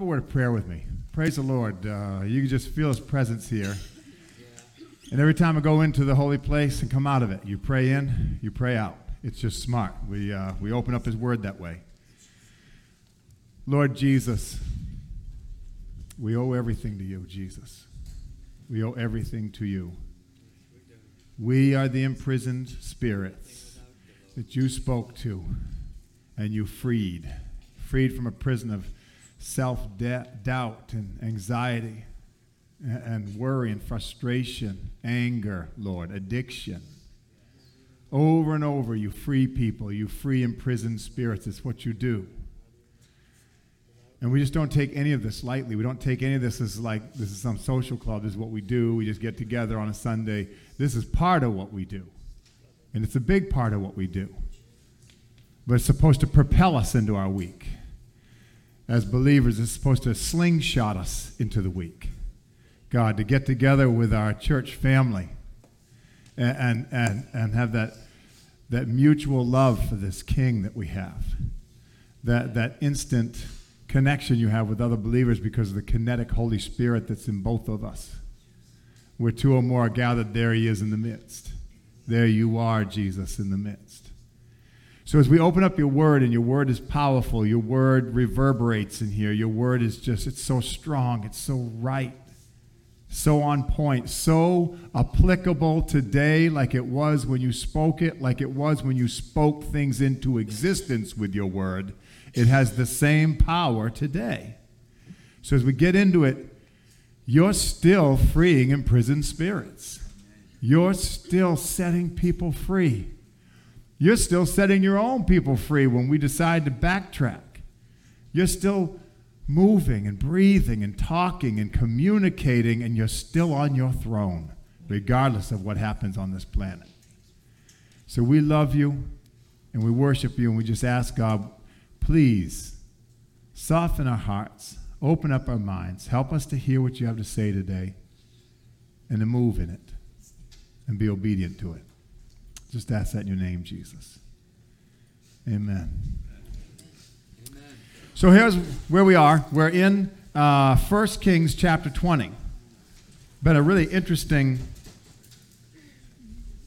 Have a word of prayer with me. Praise the Lord. Uh, you can just feel His presence here. And every time I go into the holy place and come out of it, you pray in, you pray out. It's just smart. We, uh, we open up His Word that way. Lord Jesus, we owe everything to you, Jesus. We owe everything to you. We are the imprisoned spirits that you spoke to and you freed, freed from a prison of self doubt and anxiety and worry and frustration, anger, Lord, addiction. Over and over, you free people, you free imprisoned spirits. It's what you do. And we just don't take any of this lightly. We don't take any of this as like this is some social club. This is what we do. We just get together on a Sunday. This is part of what we do. And it's a big part of what we do. But it's supposed to propel us into our week. As believers, it's supposed to slingshot us into the week. God, to get together with our church family and, and, and, and have that, that mutual love for this King that we have, that, that instant connection you have with other believers because of the kinetic Holy Spirit that's in both of us. Where two or more are gathered, there He is in the midst. There you are, Jesus, in the midst. So as we open up your word, and your word is powerful, your word reverberates in here. Your word is just, it's so strong, it's so right so on point, so applicable today, like it was when you spoke it, like it was when you spoke things into existence with your word. It has the same power today. So as we get into it, you're still freeing imprisoned spirits. You're still setting people free. You're still setting your own people free when we decide to backtrack. You're still moving and breathing and talking and communicating, and you're still on your throne, regardless of what happens on this planet. So we love you and we worship you, and we just ask God, please soften our hearts, open up our minds, help us to hear what you have to say today, and to move in it and be obedient to it. Just ask that in your name, Jesus. Amen. So here's where we are. We're in uh, 1 Kings chapter 20. Been a really interesting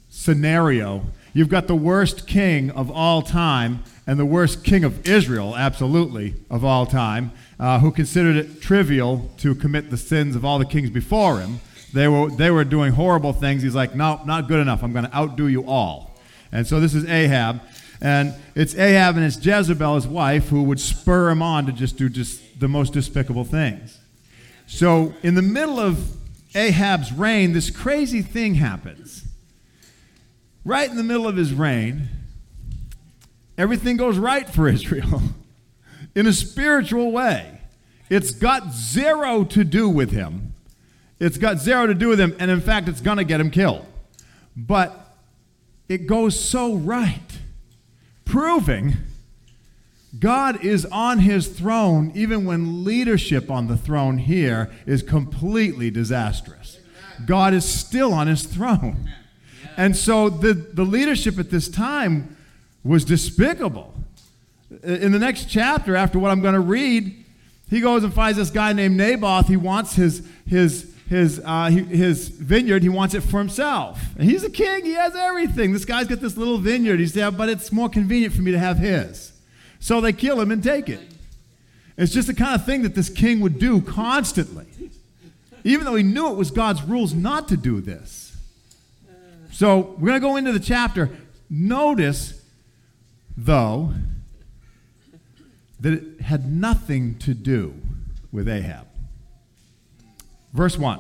scenario. You've got the worst king of all time and the worst king of Israel, absolutely, of all time, uh, who considered it trivial to commit the sins of all the kings before him. They were, they were doing horrible things. He's like, no, not good enough. I'm going to outdo you all. And so this is Ahab. And it's Ahab and it's Jezebel, his wife, who would spur him on to just do just the most despicable things. So, in the middle of Ahab's reign, this crazy thing happens. Right in the middle of his reign, everything goes right for Israel in a spiritual way. It's got zero to do with him. It's got zero to do with him, and in fact, it's going to get him killed. But it goes so right proving God is on his throne even when leadership on the throne here is completely disastrous. God is still on his throne. And so the, the leadership at this time was despicable. In the next chapter, after what I'm going to read, he goes and finds this guy named Naboth. He wants his, his, his, uh, his vineyard, he wants it for himself. And he's a king, he has everything. This guy's got this little vineyard. He's there, but it's more convenient for me to have his. So they kill him and take it. It's just the kind of thing that this king would do constantly, even though he knew it was God's rules not to do this. So we're going to go into the chapter. Notice, though, that it had nothing to do with Ahab. Verse 1.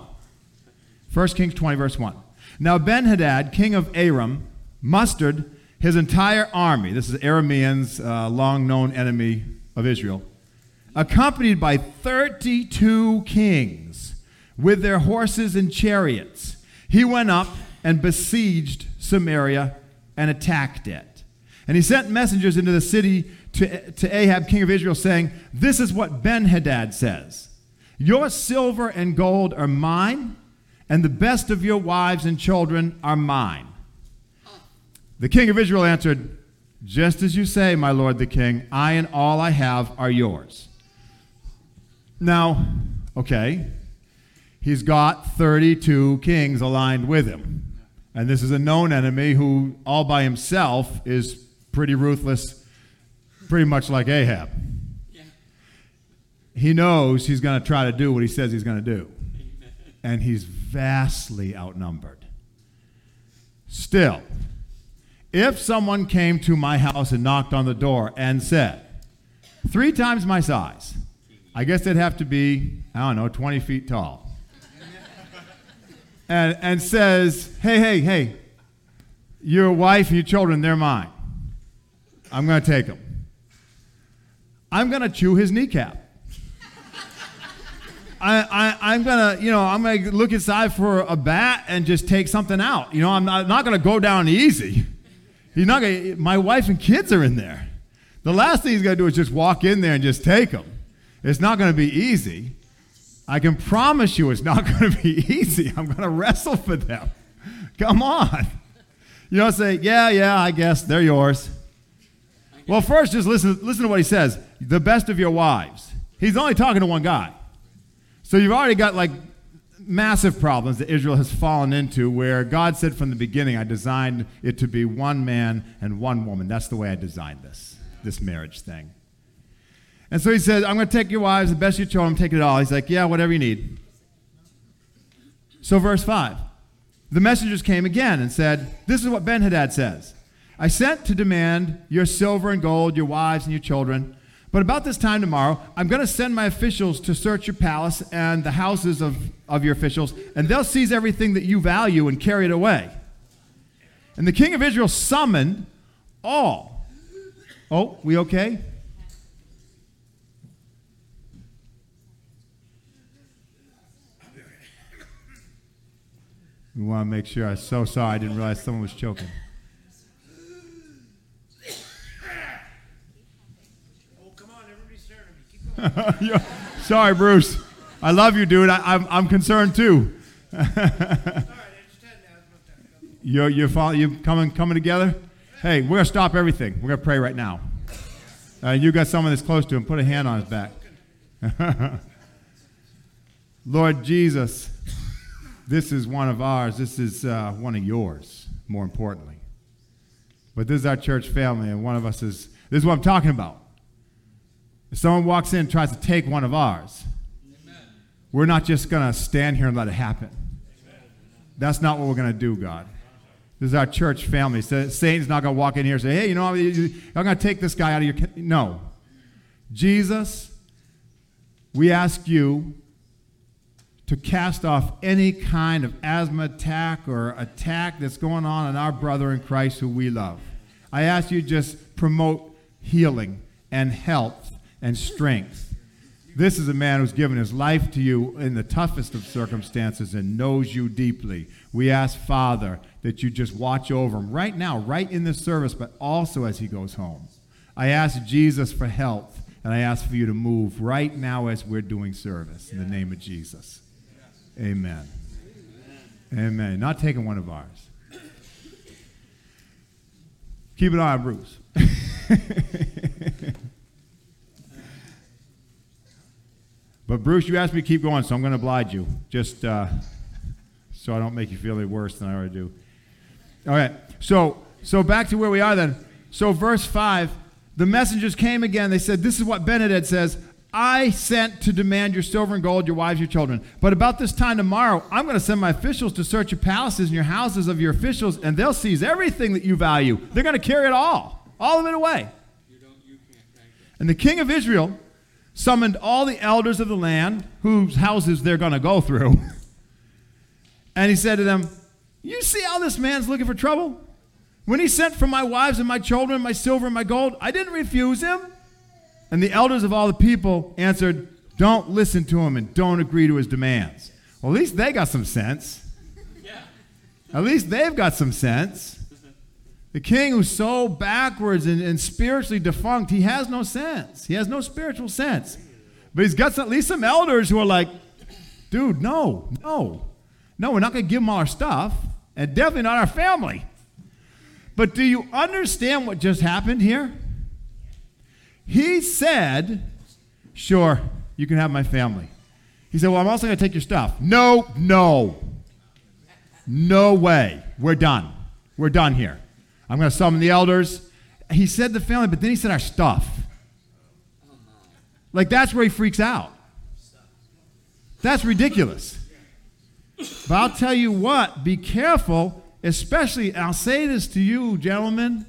1 Kings 20, verse 1. Now Ben Hadad, king of Aram, mustered his entire army. This is Arameans, uh, long known enemy of Israel, accompanied by 32 kings with their horses and chariots. He went up and besieged Samaria and attacked it. And he sent messengers into the city to, to Ahab, king of Israel, saying, This is what Ben Hadad says. Your silver and gold are mine, and the best of your wives and children are mine. The king of Israel answered, Just as you say, my lord the king, I and all I have are yours. Now, okay, he's got 32 kings aligned with him. And this is a known enemy who, all by himself, is pretty ruthless, pretty much like Ahab. He knows he's going to try to do what he says he's going to do. And he's vastly outnumbered. Still, if someone came to my house and knocked on the door and said, three times my size, I guess they'd have to be, I don't know, 20 feet tall, and, and says, hey, hey, hey, your wife and your children, they're mine. I'm going to take them. I'm going to chew his kneecap. I, I, am gonna, you know, I'm gonna look inside for a bat and just take something out. You know, I'm not, not gonna go down easy. He's not gonna, my wife and kids are in there. The last thing he's gonna do is just walk in there and just take them. It's not gonna be easy. I can promise you it's not gonna be easy. I'm gonna wrestle for them. Come on. You don't say, yeah, yeah, I guess they're yours. Well, first, just listen, listen to what he says. The best of your wives. He's only talking to one guy. So you've already got like massive problems that Israel has fallen into where God said from the beginning, I designed it to be one man and one woman. That's the way I designed this, this marriage thing. And so he says, I'm going to take your wives, the best you chose, I'm taking it all. He's like, yeah, whatever you need. So, verse 5 the messengers came again and said, This is what Ben Hadad says I sent to demand your silver and gold, your wives and your children. But about this time tomorrow, I'm going to send my officials to search your palace and the houses of, of your officials, and they'll seize everything that you value and carry it away. And the king of Israel summoned all. Oh, we okay? We want to make sure. I'm so sorry. I didn't realize someone was choking. Sorry, Bruce. I love you, dude. I, am I'm, I'm concerned too. you're you're, follow, you coming coming together. Hey, we're gonna stop everything. We're gonna pray right now. Uh, you got someone that's close to him. Put a hand on his back. Lord Jesus, this is one of ours. This is uh, one of yours. More importantly, but this is our church family, and one of us is. This is what I'm talking about. If someone walks in and tries to take one of ours, Amen. we're not just going to stand here and let it happen. Amen. That's not what we're going to do, God. This is our church family. So Satan's not going to walk in here and say, hey, you know, I'm going to take this guy out of your. No. Jesus, we ask you to cast off any kind of asthma attack or attack that's going on in our brother in Christ who we love. I ask you just promote healing and health and strength. This is a man who's given his life to you in the toughest of circumstances and knows you deeply. We ask, Father, that you just watch over him right now, right in this service, but also as he goes home. I ask Jesus for health, and I ask for you to move right now as we're doing service in the name of Jesus. Amen. Amen. Not taking one of ours. Keep an eye on Bruce. But Bruce, you asked me to keep going, so I'm going to oblige you, just uh, so I don't make you feel any worse than I already do. All right. So so back to where we are then. So verse five, the messengers came again. They said, "This is what Benhadad says." I sent to demand your silver and gold, your wives, your children. But about this time tomorrow, I'm going to send my officials to search your palaces and your houses of your officials, and they'll seize everything that you value. They're going to carry it all, all of it away. You you and the king of Israel summoned all the elders of the land whose houses they're going to go through. and he said to them, You see how this man's looking for trouble? When he sent for my wives and my children, my silver and my gold, I didn't refuse him. And the elders of all the people answered, Don't listen to him and don't agree to his demands. Well, at least they got some sense. Yeah. At least they've got some sense. The king who's so backwards and, and spiritually defunct, he has no sense. He has no spiritual sense. But he's got some, at least some elders who are like, dude, no, no. No, we're not going to give them all our stuff, and definitely not our family. But do you understand what just happened here? He said, Sure, You can have my family. He said, Well, I'm also going to take your stuff. No, no. No way. We're done. We're done here. I'm going to summon the elders. He said the family, but then he said our stuff. Like, that's where he freaks out. That's ridiculous. But I'll tell you what, be careful, especially, I'll say this to you, gentlemen.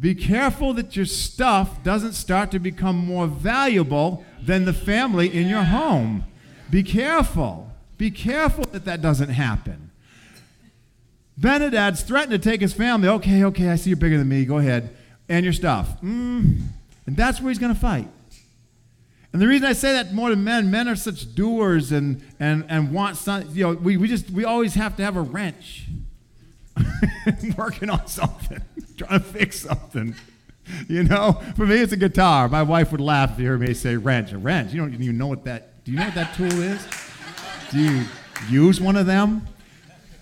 Be careful that your stuff doesn't start to become more valuable than the family in your home. Be careful. Be careful that that doesn't happen. Benadad's threatened to take his family. Okay, okay, I see you're bigger than me. Go ahead. And your stuff. Mm. And that's where he's going to fight. And the reason I say that more than men, men are such doers and, and, and want some, you know, we, we just, we always have to have a wrench. Working on something, trying to fix something. You know, for me, it's a guitar. My wife would laugh if you heard me say wrench. A wrench. You don't even know what that, do you know what that tool is? Do you use one of them?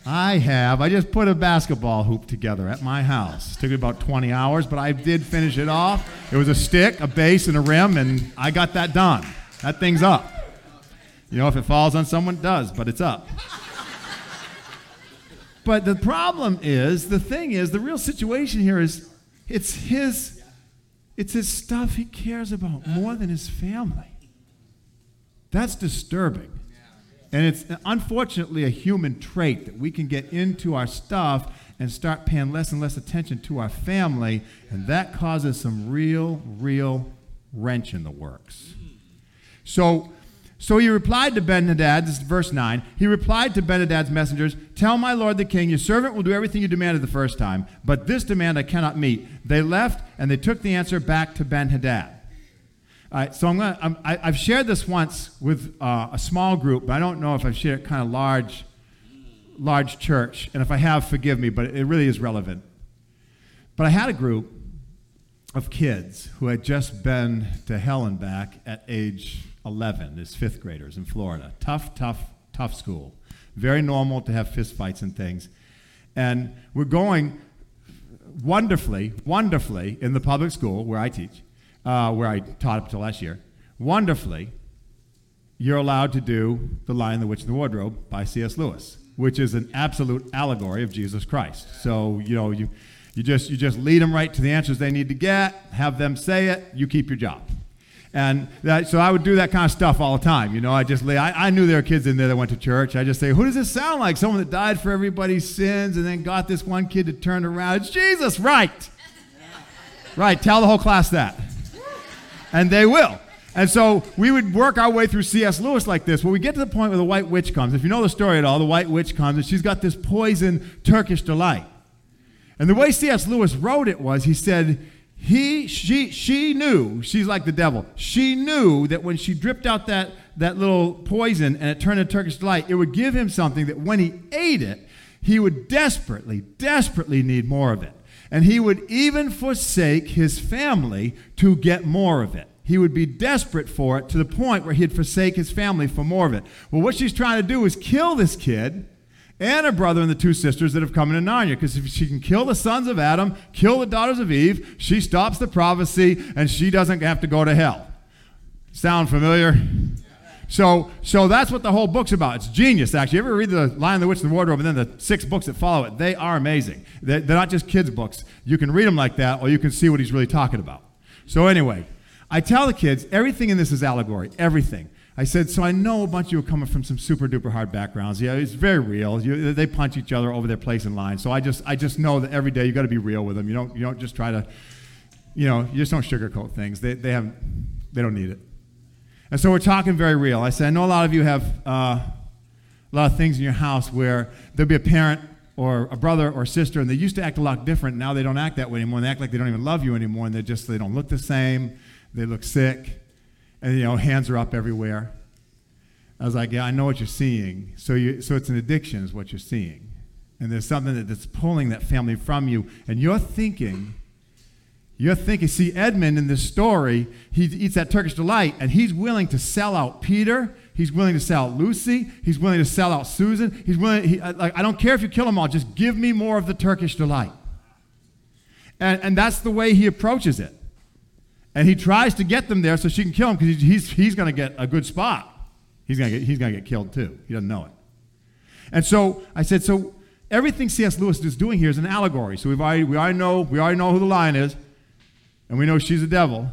I have. I just put a basketball hoop together at my house. It took me about 20 hours, but I did finish it off. It was a stick, a base, and a rim, and I got that done. That thing's up. You know, if it falls on someone, it does, but it's up. but the problem is, the thing is, the real situation here is it's his it's his stuff he cares about more than his family. That's disturbing. And it's unfortunately a human trait that we can get into our stuff and start paying less and less attention to our family, and that causes some real, real wrench in the works. So, so he replied to Ben-Hadad, this is verse 9. He replied to Ben-Hadad's messengers, Tell my lord the king, your servant will do everything you demanded the first time, but this demand I cannot meet. They left, and they took the answer back to Ben-Hadad. Right, so I'm gonna, I'm, I, have shared this once with uh, a small group, but I don't know if I've shared it kind of large, large church. And if I have, forgive me, but it really is relevant. But I had a group of kids who had just been to hell and back at age 11 as fifth graders in Florida. Tough, tough, tough school. Very normal to have fistfights and things. And we're going wonderfully, wonderfully in the public school where I teach uh, where I taught up until last year, wonderfully, you're allowed to do The Lion, the Witch, and the Wardrobe by C.S. Lewis, which is an absolute allegory of Jesus Christ. So, you know, you, you, just, you just lead them right to the answers they need to get, have them say it, you keep your job. And that, so I would do that kind of stuff all the time. You know, I just lay, I, I knew there were kids in there that went to church. I just say, who does this sound like? Someone that died for everybody's sins and then got this one kid to turn around. It's Jesus, right? Right, tell the whole class that and they will. And so we would work our way through C.S. Lewis like this. When we get to the point where the white witch comes, if you know the story at all, the white witch comes and she's got this poison Turkish delight. And the way C.S. Lewis wrote it was he said, he, she, she knew, she's like the devil, she knew that when she dripped out that, that little poison and it turned into Turkish delight, it would give him something that when he ate it, he would desperately, desperately need more of it and he would even forsake his family to get more of it. He would be desperate for it to the point where he'd forsake his family for more of it. Well, what she's trying to do is kill this kid and her brother and the two sisters that have come into Narnia. Because if she can kill the sons of Adam, kill the daughters of Eve, she stops the prophecy and she doesn't have to go to hell. Sound familiar? So, so that's what the whole book's about. It's genius, actually. You ever read The Lion, the Witch, and the Wardrobe, and then the six books that follow it? They are amazing. They're, they're not just kids' books. You can read them like that, or you can see what he's really talking about. So, anyway, I tell the kids everything in this is allegory. Everything. I said, so I know a bunch of you are coming from some super duper hard backgrounds. Yeah, it's very real. You, they punch each other over their place in line. So I just, I just know that every day you got to be real with them. You don't, you don't just try to, you know, you just don't sugarcoat things. They, they have, they don't need it. And so we're talking very real. I said, I know a lot of you have uh, a lot of things in your house where there'll be a parent or a brother or sister, and they used to act a lot different. Now they don't act that way anymore. And They act like they don't even love you anymore, and they just they don't look the same. They look sick, and you know hands are up everywhere. I was like, yeah, I know what you're seeing. So you, so it's an addiction, is what you're seeing, and there's something that, that's pulling that family from you, and you're thinking you're thinking, see, Edmund in this story, he eats that Turkish delight, and he's willing to sell out Peter. He's willing to sell out Lucy. He's willing to sell out Susan. He's willing, he, uh, like, I don't care if you kill them all, just give me more of the Turkish delight. And, and that's the way he approaches it. And he tries to get them there so she can kill him because he's, he's going to get a good spot. He's going to get, he's to get killed too. He doesn't know it. And so I said, so everything C.S. Lewis is doing here is an allegory. So we've already, we, already know, we already know who the lion is, and we know she's a devil.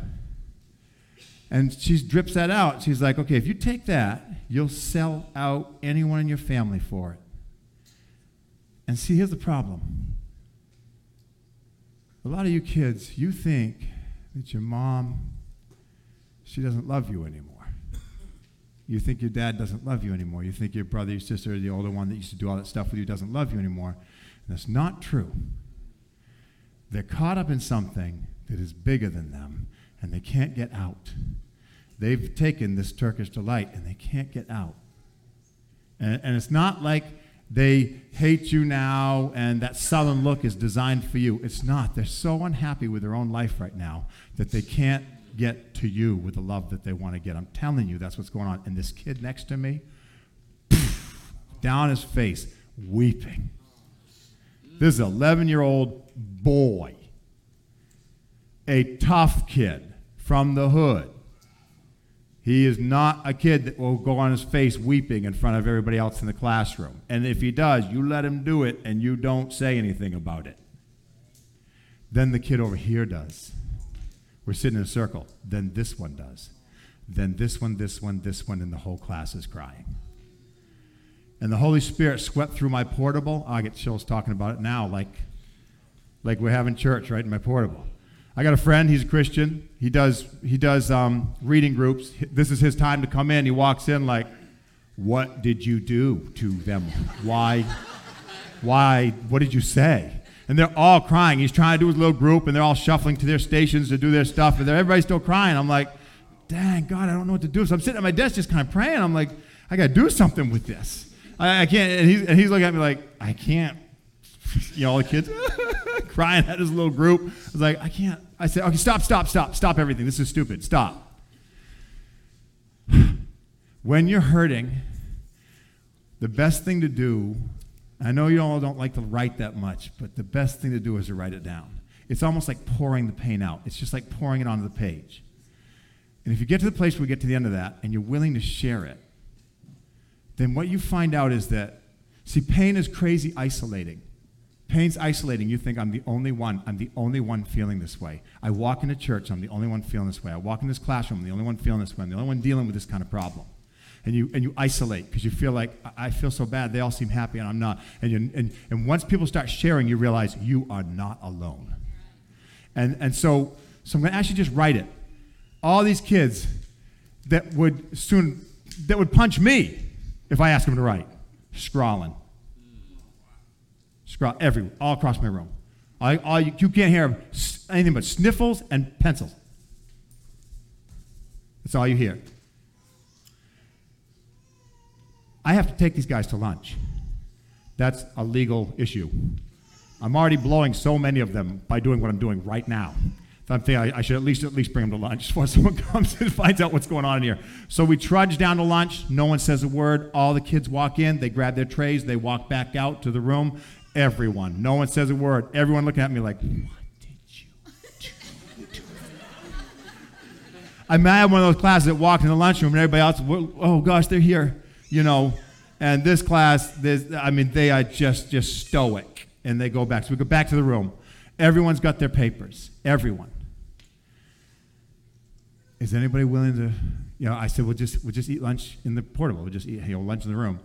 And she drips that out. She's like, okay, if you take that, you'll sell out anyone in your family for it. And see, here's the problem. A lot of you kids, you think that your mom, she doesn't love you anymore. You think your dad doesn't love you anymore. You think your brother, your sister, the older one that used to do all that stuff with you doesn't love you anymore. And that's not true. They're caught up in something that is bigger than them, and they can't get out. They've taken this Turkish delight, and they can't get out. And, and it's not like they hate you now and that southern look is designed for you. It's not. They're so unhappy with their own life right now that they can't get to you with the love that they want to get. I'm telling you, that's what's going on. And this kid next to me, down his face, weeping. This is an 11 year old boy, a tough kid from the hood. He is not a kid that will go on his face weeping in front of everybody else in the classroom. And if he does, you let him do it and you don't say anything about it. Then the kid over here does. We're sitting in a circle. Then this one does. Then this one, this one, this one, and the whole class is crying. And the Holy Spirit swept through my portable. I get chills talking about it now, like, like we're having church, right, in my portable. I got a friend, he's a Christian. He does, he does um, reading groups. This is his time to come in. He walks in like, What did you do to them? Why? Why? What did you say? and they're all crying. He's trying to do his little group, and they're all shuffling to their stations to do their stuff, and everybody's still crying. I'm like, dang, God, I don't know what to do. So I'm sitting at my desk just kind of praying. I'm like, I got to do something with this. I, I can't. And he's, and he's looking at me like, I can't. You know, all the kids crying at his little group. I was like, I can't. I said, okay, stop, stop, stop, stop everything. This is stupid. Stop. when you're hurting, the best thing to do I know you all don't like to write that much, but the best thing to do is to write it down. It's almost like pouring the pain out. It's just like pouring it onto the page. And if you get to the place where we get to the end of that and you're willing to share it, then what you find out is that, see, pain is crazy isolating. Pain's isolating. You think, I'm the only one. I'm the only one feeling this way. I walk into church, I'm the only one feeling this way. I walk in this classroom, I'm the only one feeling this way. I'm the only one dealing with this kind of problem and you, and you isolate because you feel like, I feel so bad. They all seem happy and I'm not. And, you, and, and once people start sharing, you realize you are not alone. And, and so, so I'm going to actually just write it. All these kids that would soon, that would punch me if I asked them to write, scrawling. Everywhere, all across my room. All, you, you can't hear anything but sniffles and pencils. That's all you hear. I have to take these guys to lunch. That's a legal issue. I'm already blowing so many of them by doing what I'm doing right now. I'm thinking I, I, should at least at least bring them to lunch before someone comes and finds out what's going on in here. So we trudge down to lunch. No one says a word. All the kids walk in. They grab their trays. They walk back out to the room. Everyone. No one says a word. Everyone looking at me like, what did you do? I am had one of those classes that walked in the lunchroom and everybody else, oh gosh, they're here you know, and this class, this, I mean, they are just just stoic, and they go back. So we go back to the room. Everyone's got their papers. Everyone. Is anybody willing to? You know, I said we'll just we'll just eat lunch in the portable. We'll just eat you know, lunch in the room,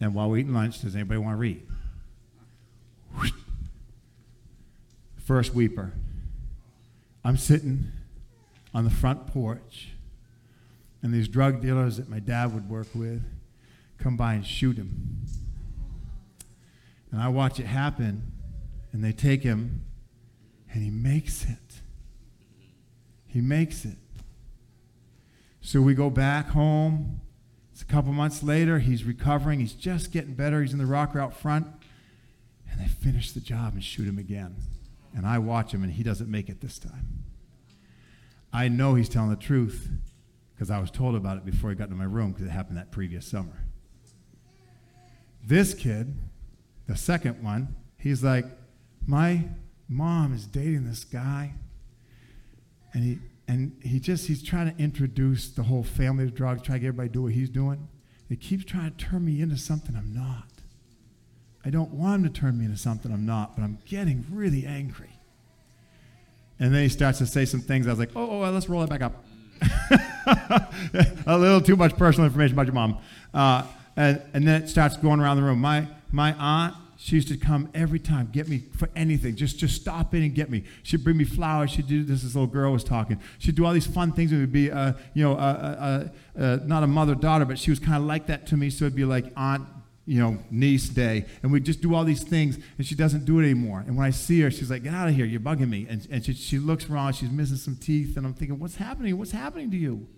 and while we're eating lunch, does anybody want to read? First weeper. I'm sitting on the front porch, and these drug dealers that my dad would work with come by and shoot him. And I watch it happen, and they take him, and he makes it. He makes it. So we go back home. It's a couple months later. He's recovering. He's just getting better. He's in the rocker out front. And they finish the job and shoot him again. And I watch him, and he doesn't make it this time. I know he's telling the truth because I was told about it before he got to my room because it happened that previous summer. This kid, the second one, he's like, My mom is dating this guy. And he, and he just he's trying to introduce the whole family to drugs, try to get everybody to do what he's doing. He keeps trying to turn me into something I'm not. I don't want him to turn me into something I'm not, but I'm getting really angry. And then he starts to say some things. I was like, oh, oh let's roll it back up. a little too much personal information about your mom. Uh, and, and then it starts going around the room. My, my aunt, she used to come every time, get me for anything. Just, just stop in and get me. She'd bring me flowers. She'd do this. This little girl was talking. She'd do all these fun things. It would be, uh, you know, uh, uh, uh not a mother daughter, but she was kind of like that to me. So it'd be like aunt you know, niece day, and we just do all these things, and she doesn't do it anymore. And when I see her, she's like, "Get out of here! You're bugging me." And, and she, she looks around, she's missing some teeth, and I'm thinking, "What's happening? What's happening to you?"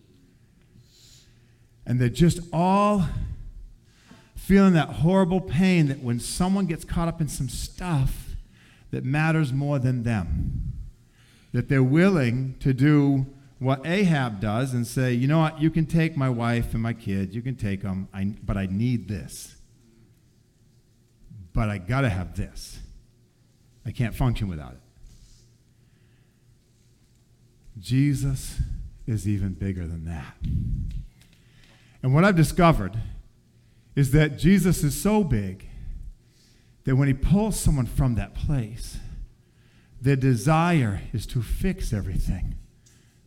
And they're just all feeling that horrible pain that when someone gets caught up in some stuff that matters more than them, that they're willing to do what Ahab does and say, "You know what? You can take my wife and my kids. You can take them, I, but I need this." But I got to have this. I can't function without it. Jesus is even bigger than that. And what I've discovered is that Jesus is so big that when he pulls someone from that place, their desire is to fix everything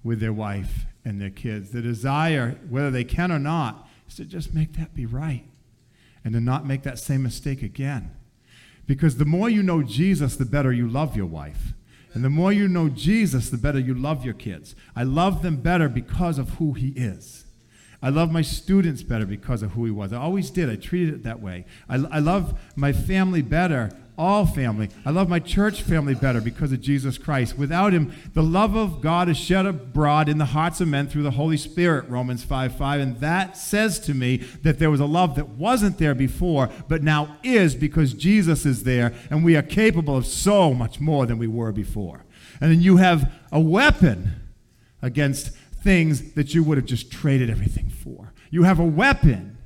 with their wife and their kids. The desire, whether they can or not, is to just make that be right and to not make that same mistake again. Because the more you know Jesus, the better you love your wife. And the more you know Jesus, the better you love your kids. I love them better because of who he is. I love my students better because of who he was. I always did. I treated it that way. I, I love my family better all family. I love my church family better because of Jesus Christ. Without him, the love of God is shed abroad in the hearts of men through the Holy Spirit, Romans 5 5. And that says to me that there was a love that wasn't there before, but now is because Jesus is there, and we are capable of so much more than we were before. And then you have a weapon against things that you would have just traded everything for. You have a weapon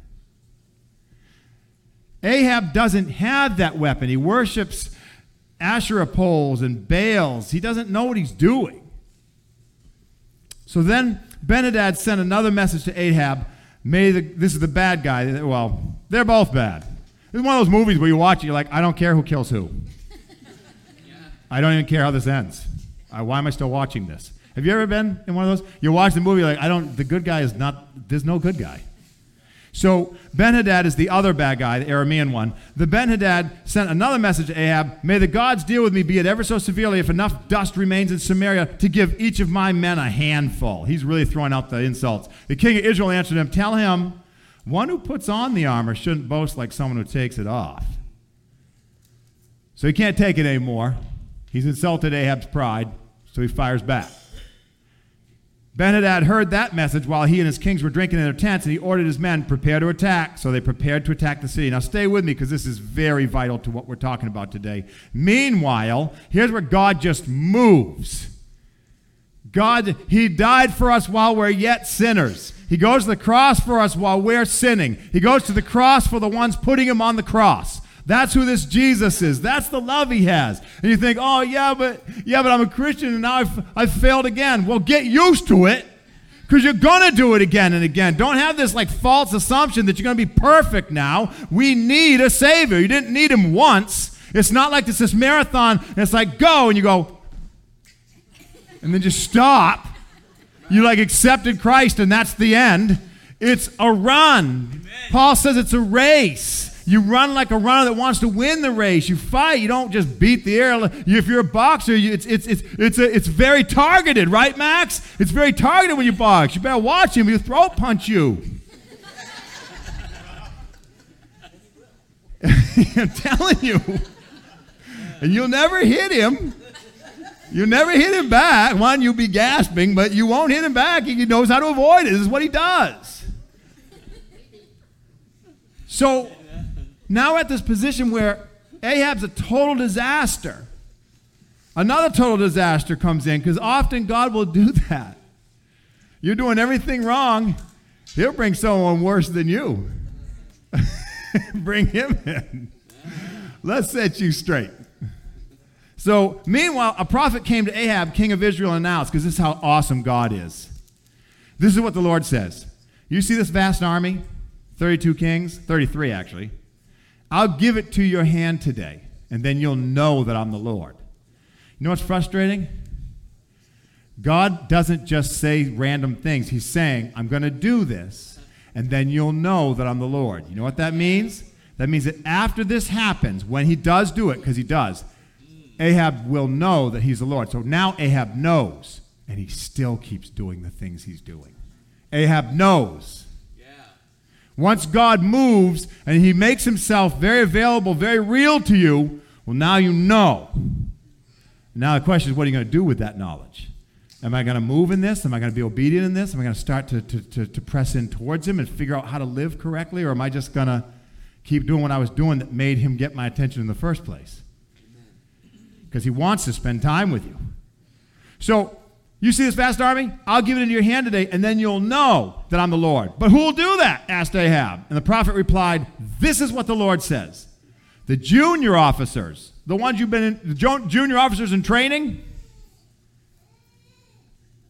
Ahab doesn't have that weapon. He worships Asherah poles and Baals. He doesn't know what he's doing. So then Benhadad sent another message to Ahab. May the, this is the bad guy. Well, they're both bad. It's one of those movies where you watch it, you're like, I don't care who kills who. I don't even care how this ends. Uh, why am I still watching this? Have you ever been in one of those? You watch the movie, like, I don't, the good guy is not, there's no good guy. So Benhadad is the other bad guy, the Aramean one. The Benhadad sent another message to Ahab May the gods deal with me, be it ever so severely, if enough dust remains in Samaria to give each of my men a handful. He's really throwing out the insults. The king of Israel answered him Tell him, one who puts on the armor shouldn't boast like someone who takes it off. So he can't take it anymore. He's insulted Ahab's pride, so he fires back. Benhadad heard that message while he and his kings were drinking in their tents, and he ordered his men, prepare to attack. So they prepared to attack the city. Now stay with me because this is very vital to what we're talking about today. Meanwhile, here's where God just moves. God, He died for us while we're yet sinners. He goes to the cross for us while we're sinning. He goes to the cross for the ones putting Him on the cross. That's who this Jesus is. That's the love he has. And you think, oh, yeah, but yeah, but I'm a Christian and now I've, I've failed again. Well, get used to it because you're going to do it again and again. Don't have this like false assumption that you're going to be perfect now. We need a Savior. You didn't need him once. It's not like it's this marathon and it's like go and you go and then just stop. You like accepted Christ and that's the end. It's a run. Amen. Paul says it's a race. You run like a runner that wants to win the race. You fight. You don't just beat the air. If you're a boxer, you, it's, it's, it's, it's, a, it's very targeted, right, Max? It's very targeted when you box. You better watch him. He'll throat punch you. I'm telling you. And you'll never hit him. You'll never hit him back. One, you'll be gasping, but you won't hit him back. He knows how to avoid it. This is what he does. So now we're at this position where Ahab's a total disaster. Another total disaster comes in because often God will do that. You're doing everything wrong, He'll bring someone worse than you. bring him in. Let's set you straight. So, meanwhile, a prophet came to Ahab, king of Israel, and announced, because this is how awesome God is. This is what the Lord says You see this vast army? 32 kings, 33 actually. I'll give it to your hand today, and then you'll know that I'm the Lord. You know what's frustrating? God doesn't just say random things. He's saying, I'm going to do this, and then you'll know that I'm the Lord. You know what that means? That means that after this happens, when he does do it, because he does, Ahab will know that he's the Lord. So now Ahab knows, and he still keeps doing the things he's doing. Ahab knows. Once God moves and he makes himself very available, very real to you, well, now you know. Now the question is, what are you going to do with that knowledge? Am I going to move in this? Am I going to be obedient in this? Am I going to start to, to, to, to, press in towards him and figure out how to live correctly? Or am I just going to keep doing what I was doing that made him get my attention in the first place? Because he wants to spend time with you. So, you see this vast army? I'll give it into your hand today, and then you'll know that I'm the Lord. But who will do that? asked Ahab. And the prophet replied, This is what the Lord says. The junior officers, the ones you've been in, the junior officers in training,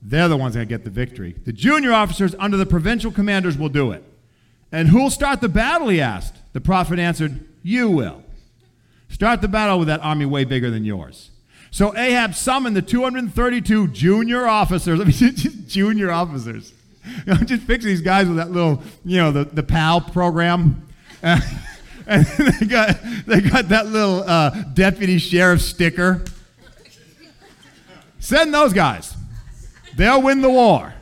they're the ones that get the victory. The junior officers under the provincial commanders will do it. And who'll start the battle, he asked. The prophet answered, You will. Start the battle with that army way bigger than yours. So Ahab summoned the 232 junior officers. Let me just junior officers. You know, just fix these guys with that little, you know, the, the PAL program. And they got, they got that little uh, deputy sheriff sticker. Send those guys. They'll win the war.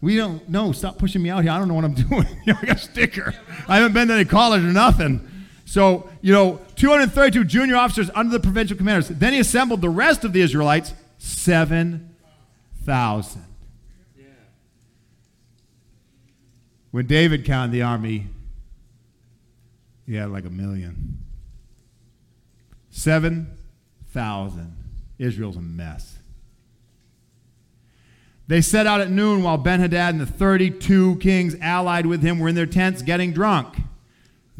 We don't, no, stop pushing me out here. I don't know what I'm doing. I got a sticker. I haven't been to any college or nothing. So, you know, 232 junior officers under the provincial commanders. Then he assembled the rest of the Israelites, 7,000. Yeah. When David counted the army, he had like a million. 7,000. Israel's a mess. They set out at noon while Ben Hadad and the 32 kings allied with him were in their tents getting drunk.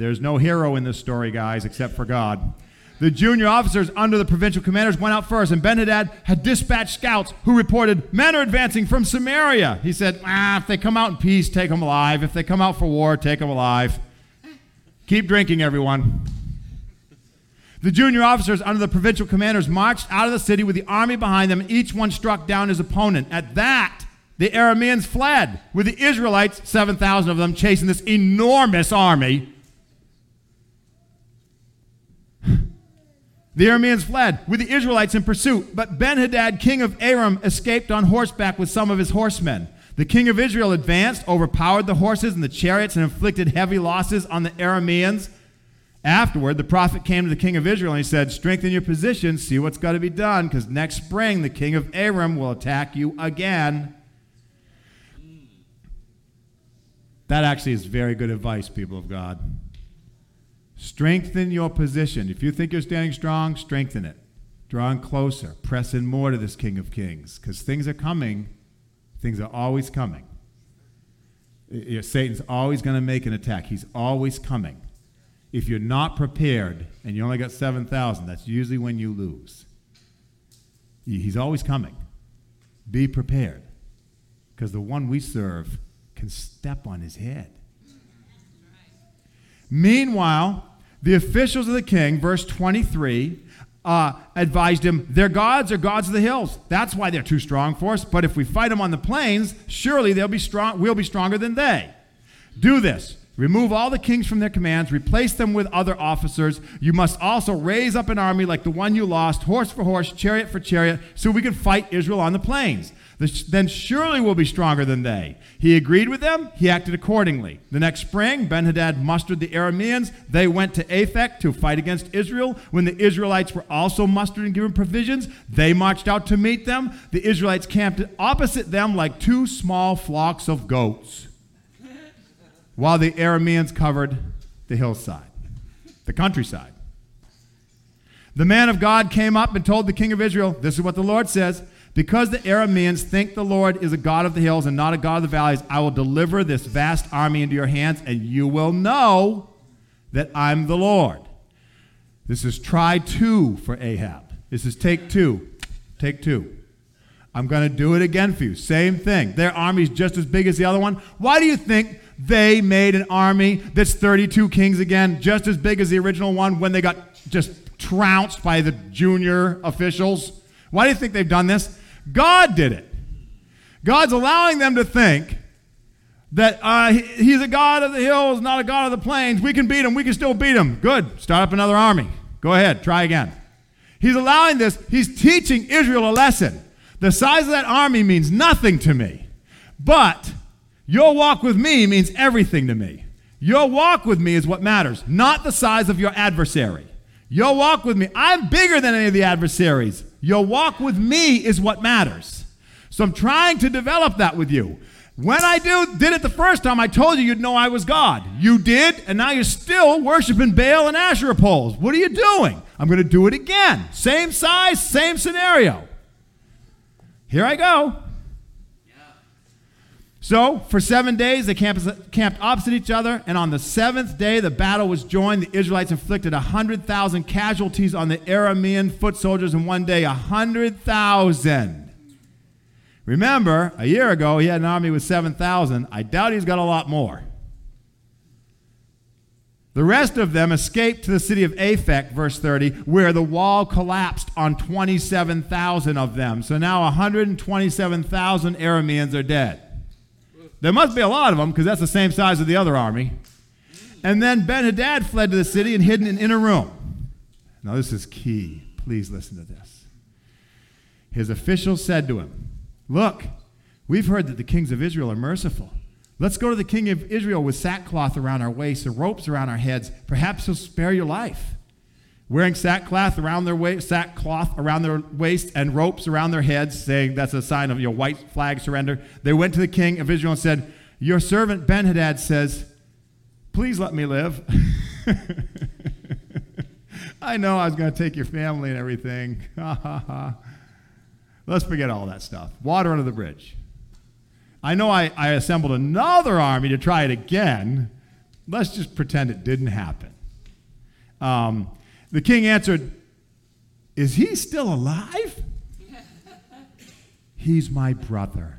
There's no hero in this story, guys, except for God. The junior officers under the provincial commanders went out first, and Ben Hadad had dispatched scouts who reported men are advancing from Samaria. He said, ah, if they come out in peace, take them alive. If they come out for war, take them alive. Keep drinking, everyone. The junior officers under the provincial commanders marched out of the city with the army behind them, and each one struck down his opponent. At that, the Arameans fled, with the Israelites, 7,000 of them, chasing this enormous army. The Arameans fled, with the Israelites in pursuit. But Ben Hadad, king of Aram, escaped on horseback with some of his horsemen. The king of Israel advanced, overpowered the horses and the chariots, and inflicted heavy losses on the Arameans. Afterward, the prophet came to the king of Israel and he said, Strengthen your position, see what's got to be done, because next spring the king of Aram will attack you again. That actually is very good advice, people of God. Strengthen your position. If you think you're standing strong, strengthen it. Draw in closer. Press in more to this King of Kings, because things are coming. Things are always coming. Satan's always going to make an attack. He's always coming. If you're not prepared and you only got 7,000, that's usually when you lose. He's always coming. Be prepared because the one we serve can step on his head. Meanwhile, the officials of the king, verse 23, uh, advised him, Their gods are gods of the hills. That's why they're too strong for us. But if we fight them on the plains, surely they'll be strong, we'll be stronger than they. Do this Remove all the kings from their commands, replace them with other officers. You must also raise up an army like the one you lost, horse for horse, chariot for chariot, so we can fight Israel on the plains. Then surely we'll be stronger than they. He agreed with them. He acted accordingly. The next spring, Ben Hadad mustered the Arameans. They went to Aphek to fight against Israel. When the Israelites were also mustered and given provisions, they marched out to meet them. The Israelites camped opposite them like two small flocks of goats while the Arameans covered the hillside, the countryside. The man of God came up and told the king of Israel, This is what the Lord says. Because the Arameans think the Lord is a God of the hills and not a God of the valleys, I will deliver this vast army into your hands, and you will know that I'm the Lord. This is try two for Ahab. This is take two. Take two. I'm going to do it again for you. Same thing. Their army's just as big as the other one. Why do you think they made an army that's 32 kings again, just as big as the original one when they got just trounced by the junior officials? Why do you think they've done this? God did it. God's allowing them to think that uh, he's a God of the hills, not a God of the plains. We can beat him. We can still beat him. Good. Start up another army. Go ahead. Try again. He's allowing this. He's teaching Israel a lesson. The size of that army means nothing to me. But your walk with me means everything to me. Your walk with me is what matters, not the size of your adversary. Your walk with me, I'm bigger than any of the adversaries. Your walk with me is what matters. So I'm trying to develop that with you. When I do, did it the first time, I told you you'd know I was God. You did, and now you're still worshiping Baal and Asherah poles. What are you doing? I'm going to do it again. Same size, same scenario. Here I go. So, for seven days, they camped, opposite each other, and on the seventh day, the battle was joined. The Israelites inflicted 100,000 casualties on the Aramean foot soldiers in one day. 100,000. Remember, a year ago, he had an army with 7,000. I doubt he's got a lot more. The rest of them escaped to the city of Aphek, verse 30, where the wall collapsed on 27,000 of them. So now 127,000 Arameans are dead. There must be a lot of them because that's the same size as the other army. And then Ben Hadad fled to the city and hid in an inner room. Now, this is key. Please listen to this. His officials said to him, Look, we've heard that the kings of Israel are merciful. Let's go to the king of Israel with sackcloth around our waists and ropes around our heads. Perhaps he'll spare your life. Wearing sackcloth around their waist, sackcloth around their waist and ropes around their heads, saying that's a sign of your white flag surrender. They went to the king of Israel and said, Your servant Ben Hadad says, Please let me live. I know I was going to take your family and everything. Let's forget all that stuff. Water under the bridge. I know I, I assembled another army to try it again. Let's just pretend it didn't happen. Um, the king answered, Is he still alive? He's my brother.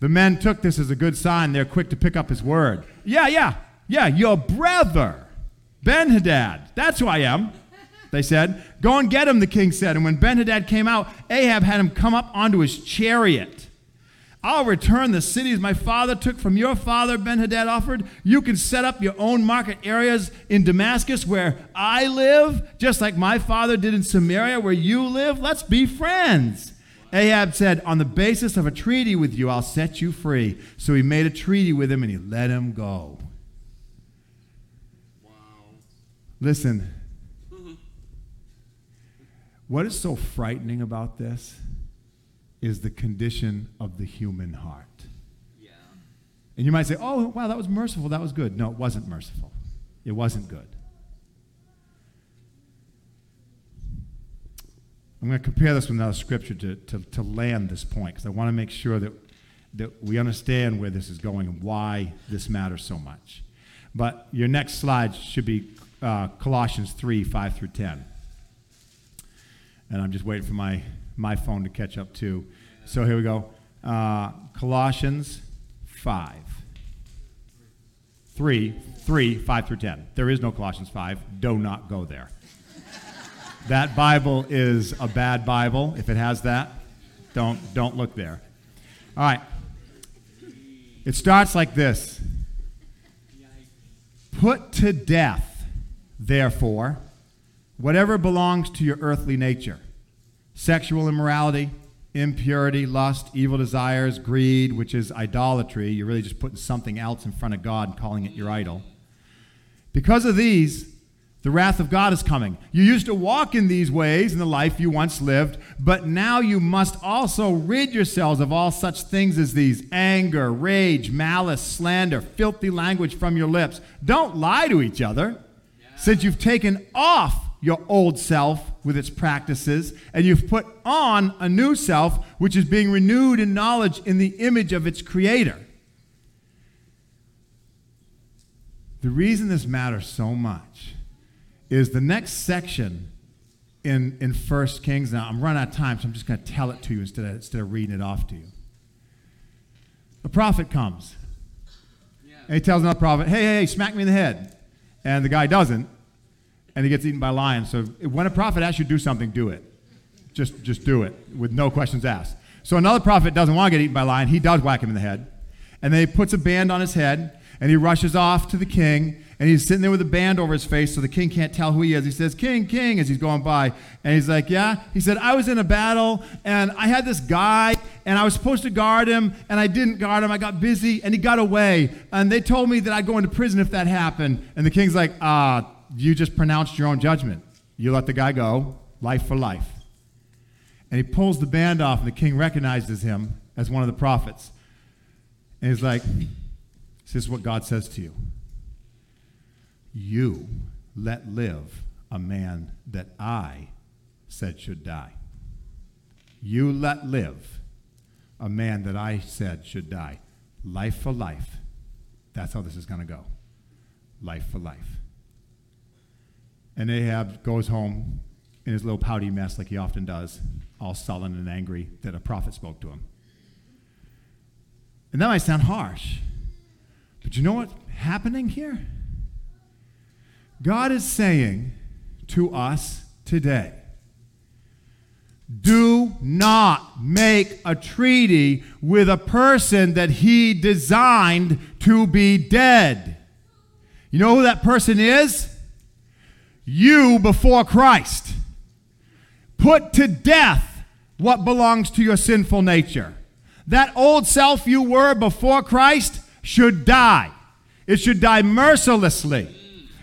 The men took this as a good sign. They're quick to pick up his word. Yeah, yeah, yeah, your brother, Ben Hadad. That's who I am they said. Go and get him, the king said. And when Ben Hadad came out, Ahab had him come up onto his chariot. I'll return the cities my father took from your father, Benhadad offered. You can set up your own market areas in Damascus where I live, just like my father did in Samaria where you live. Let's be friends. Ahab said, On the basis of a treaty with you, I'll set you free. So he made a treaty with him and he let him go. Wow. Listen, mm-hmm. what is so frightening about this is the condition of the human heart. Yeah. And you might say, oh, wow, that was merciful. That was good. No, it wasn't merciful. It wasn't good. I'm going to compare this with another scripture to, to, to land this point because I want to make sure that, that we understand where this is going and why this matters so much. But your next slide should be uh, Colossians 3 5 through 10 and I'm just waiting for my, my phone to catch up too. So here we go. Uh, Colossians 5. 3, 3, 5 through 10. There is no Colossians 5. Do not go there. that Bible is a bad Bible. If it has that, don't, don't look there. All right. It starts like this Put to death, therefore, whatever belongs to your earthly nature sexual immorality, impurity, lust, evil desires, greed, which is idolatry. You're really just putting something else in front of God and calling it your idol. Because of these, the wrath of God is coming. You used to walk in these ways in the life you once lived, but now you must also rid yourselves of all such things as these anger, rage, malice, slander, filthy language from your lips. Don't lie to each other, since you've taken off your old self with its practices, and you've put on a new self, which is being renewed in knowledge in the image of its creator. The reason this matters so much is the next section in, in 1 Kings. Now, I'm running out of time, so I'm just going to tell it to you instead of, instead of reading it off to you. A prophet comes. And he tells another prophet, hey, hey, hey, smack me in the head. And the guy doesn't, and he gets eaten by lions. So when a prophet asks you to do something, do it. Just, just do it with no questions asked. So another prophet doesn't want to get eaten by a lion. He does whack him in the head. And then he puts a band on his head, and he rushes off to the king, and he's sitting there with a band over his face so the king can't tell who he is. He says, King, King, as he's going by. And he's like, Yeah. He said, I was in a battle and I had this guy and I was supposed to guard him and I didn't guard him. I got busy and he got away. And they told me that I'd go into prison if that happened. And the king's like, Ah, you just pronounced your own judgment. You let the guy go, life for life. And he pulls the band off, and the king recognizes him as one of the prophets. And he's like, This is what God says to you you let live a man that I said should die. You let live a man that I said should die. Life for life. That's how this is going to go. Life for life. And Ahab goes home in his little pouty mess, like he often does, all sullen and angry that a prophet spoke to him. And that might sound harsh, but you know what's happening here? God is saying to us today do not make a treaty with a person that he designed to be dead. You know who that person is? You before Christ. Put to death what belongs to your sinful nature. That old self you were before Christ should die. It should die mercilessly.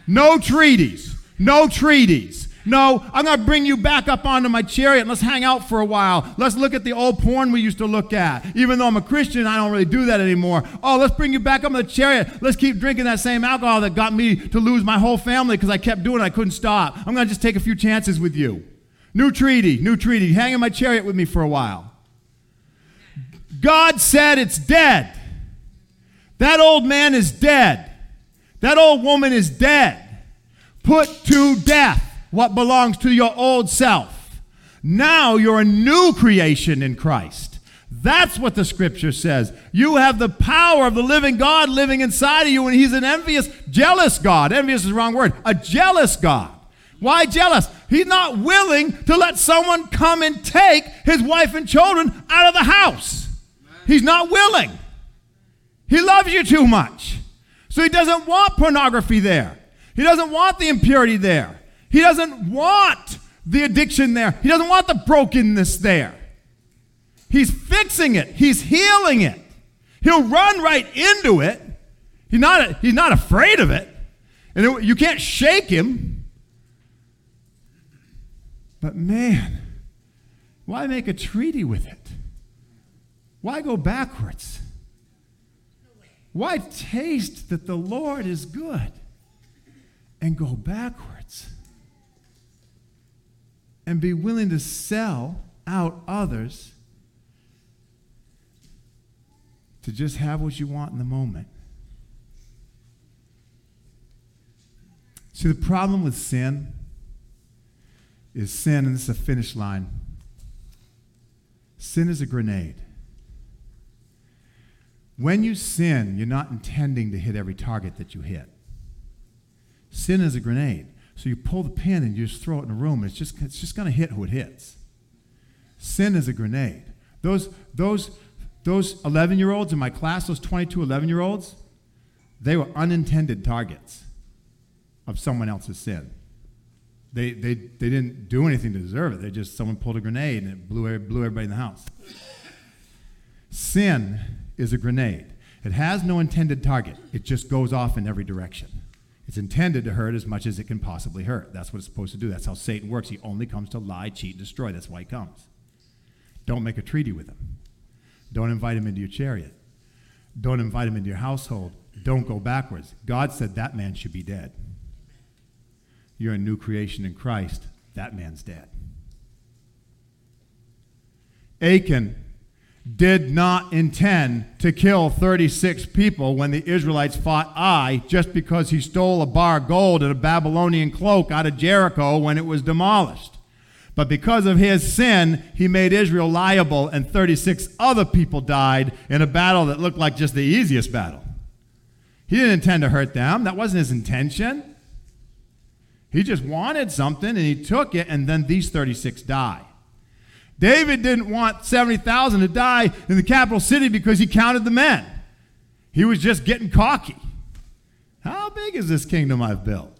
No treaties. No treaties. No, I'm going to bring you back up onto my chariot let's hang out for a while. Let's look at the old porn we used to look at. Even though I'm a Christian, I don't really do that anymore. Oh, let's bring you back up on the chariot. Let's keep drinking that same alcohol that got me to lose my whole family because I kept doing it. I couldn't stop. I'm going to just take a few chances with you. New treaty, new treaty. Hang in my chariot with me for a while. God said it's dead. That old man is dead. That old woman is dead. Put to death what belongs to your old self. Now you're a new creation in Christ. That's what the scripture says. You have the power of the living God living inside of you, and He's an envious, jealous God. Envious is the wrong word. A jealous God. Why jealous? He's not willing to let someone come and take his wife and children out of the house. He's not willing. He loves you too much. So he doesn't want pornography there. He doesn't want the impurity there. He doesn't want the addiction there. He doesn't want the brokenness there. He's fixing it, he's healing it. He'll run right into it. He's not, he's not afraid of it. And it, you can't shake him. But man, why make a treaty with it? Why go backwards? Why taste that the Lord is good and go backwards? And be willing to sell out others to just have what you want in the moment. See, the problem with sin is sin, and this is a finish line. Sin is a grenade. When you sin, you're not intending to hit every target that you hit. Sin is a grenade. So you pull the pin and you just throw it in a room, it's just, it's just going to hit who it hits. Sin is a grenade. Those, those, those 11 year olds in my class, those 22 11 year olds, they were unintended targets of someone else's sin. They, they, they didn't do anything to deserve it. They just, someone pulled a grenade and it blew, blew everybody in the house. Sin is a grenade. It has no intended target, it just goes off in every direction. It's intended to hurt as much as it can possibly hurt. That's what it's supposed to do. That's how Satan works. He only comes to lie, cheat, destroy. That's why he comes. Don't make a treaty with him. Don't invite him into your chariot. Don't invite him into your household. Don't go backwards. God said that man should be dead. You're a new creation in Christ. That man's dead. Achan did not intend to kill 36 people when the Israelites fought Ai just because he stole a bar of gold and a Babylonian cloak out of Jericho when it was demolished. But because of his sin, he made Israel liable, and 36 other people died in a battle that looked like just the easiest battle. He didn't intend to hurt them, that wasn't his intention. He just wanted something and he took it, and then these 36 die. David didn't want 70,000 to die in the capital city because he counted the men. He was just getting cocky. How big is this kingdom I've built?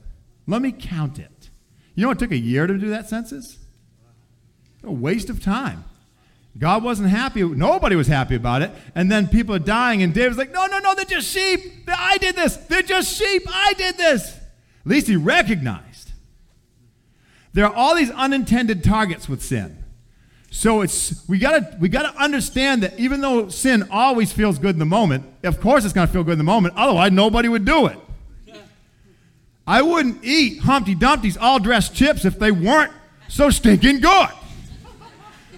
Let me count it. You know it took a year to do that census? A waste of time. God wasn't happy. Nobody was happy about it. And then people are dying, and David's like, no, no, no, they're just sheep. I did this. They're just sheep. I did this. At least he recognized. There are all these unintended targets with sin. So it's we gotta we gotta understand that even though sin always feels good in the moment, of course it's gonna feel good in the moment. Otherwise, nobody would do it. I wouldn't eat Humpty Dumpty's all dressed chips if they weren't so stinking good.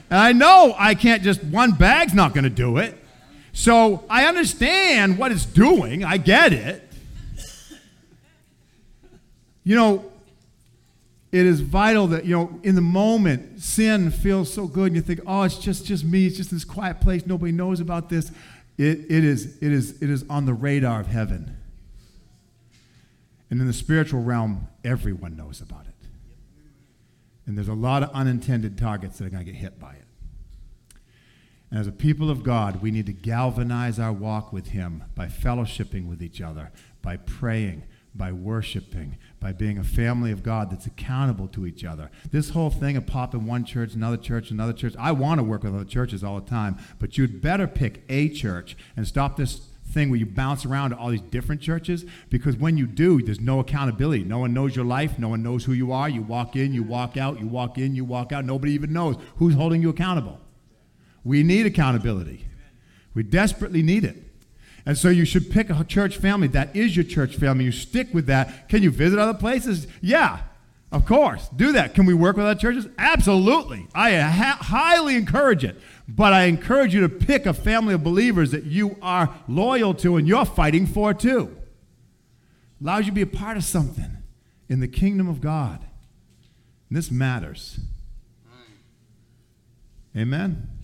And I know I can't just one bag's not gonna do it. So I understand what it's doing. I get it. You know, it is vital that you know in the moment sin feels so good and you think oh it's just just me. It's just this quiet place. Nobody knows about this. It, it is it is it is on the radar of heaven. And in the spiritual realm everyone knows about it. And there's a lot of unintended targets that are going to get hit by it. And as a people of god we need to galvanize our walk with him by fellowshipping with each other by praying by worshiping, by being a family of God that's accountable to each other. This whole thing of popping one church, another church, another church, I want to work with other churches all the time, but you'd better pick a church and stop this thing where you bounce around to all these different churches because when you do, there's no accountability. No one knows your life, no one knows who you are. You walk in, you walk out, you walk in, you walk out. Nobody even knows who's holding you accountable. We need accountability. We desperately need it. And so you should pick a church family. That is your church family. You stick with that. Can you visit other places? Yeah, of course. Do that. Can we work with other churches? Absolutely. I ha- highly encourage it. But I encourage you to pick a family of believers that you are loyal to and you're fighting for too. Allows you to be a part of something in the kingdom of God. And this matters. Amen.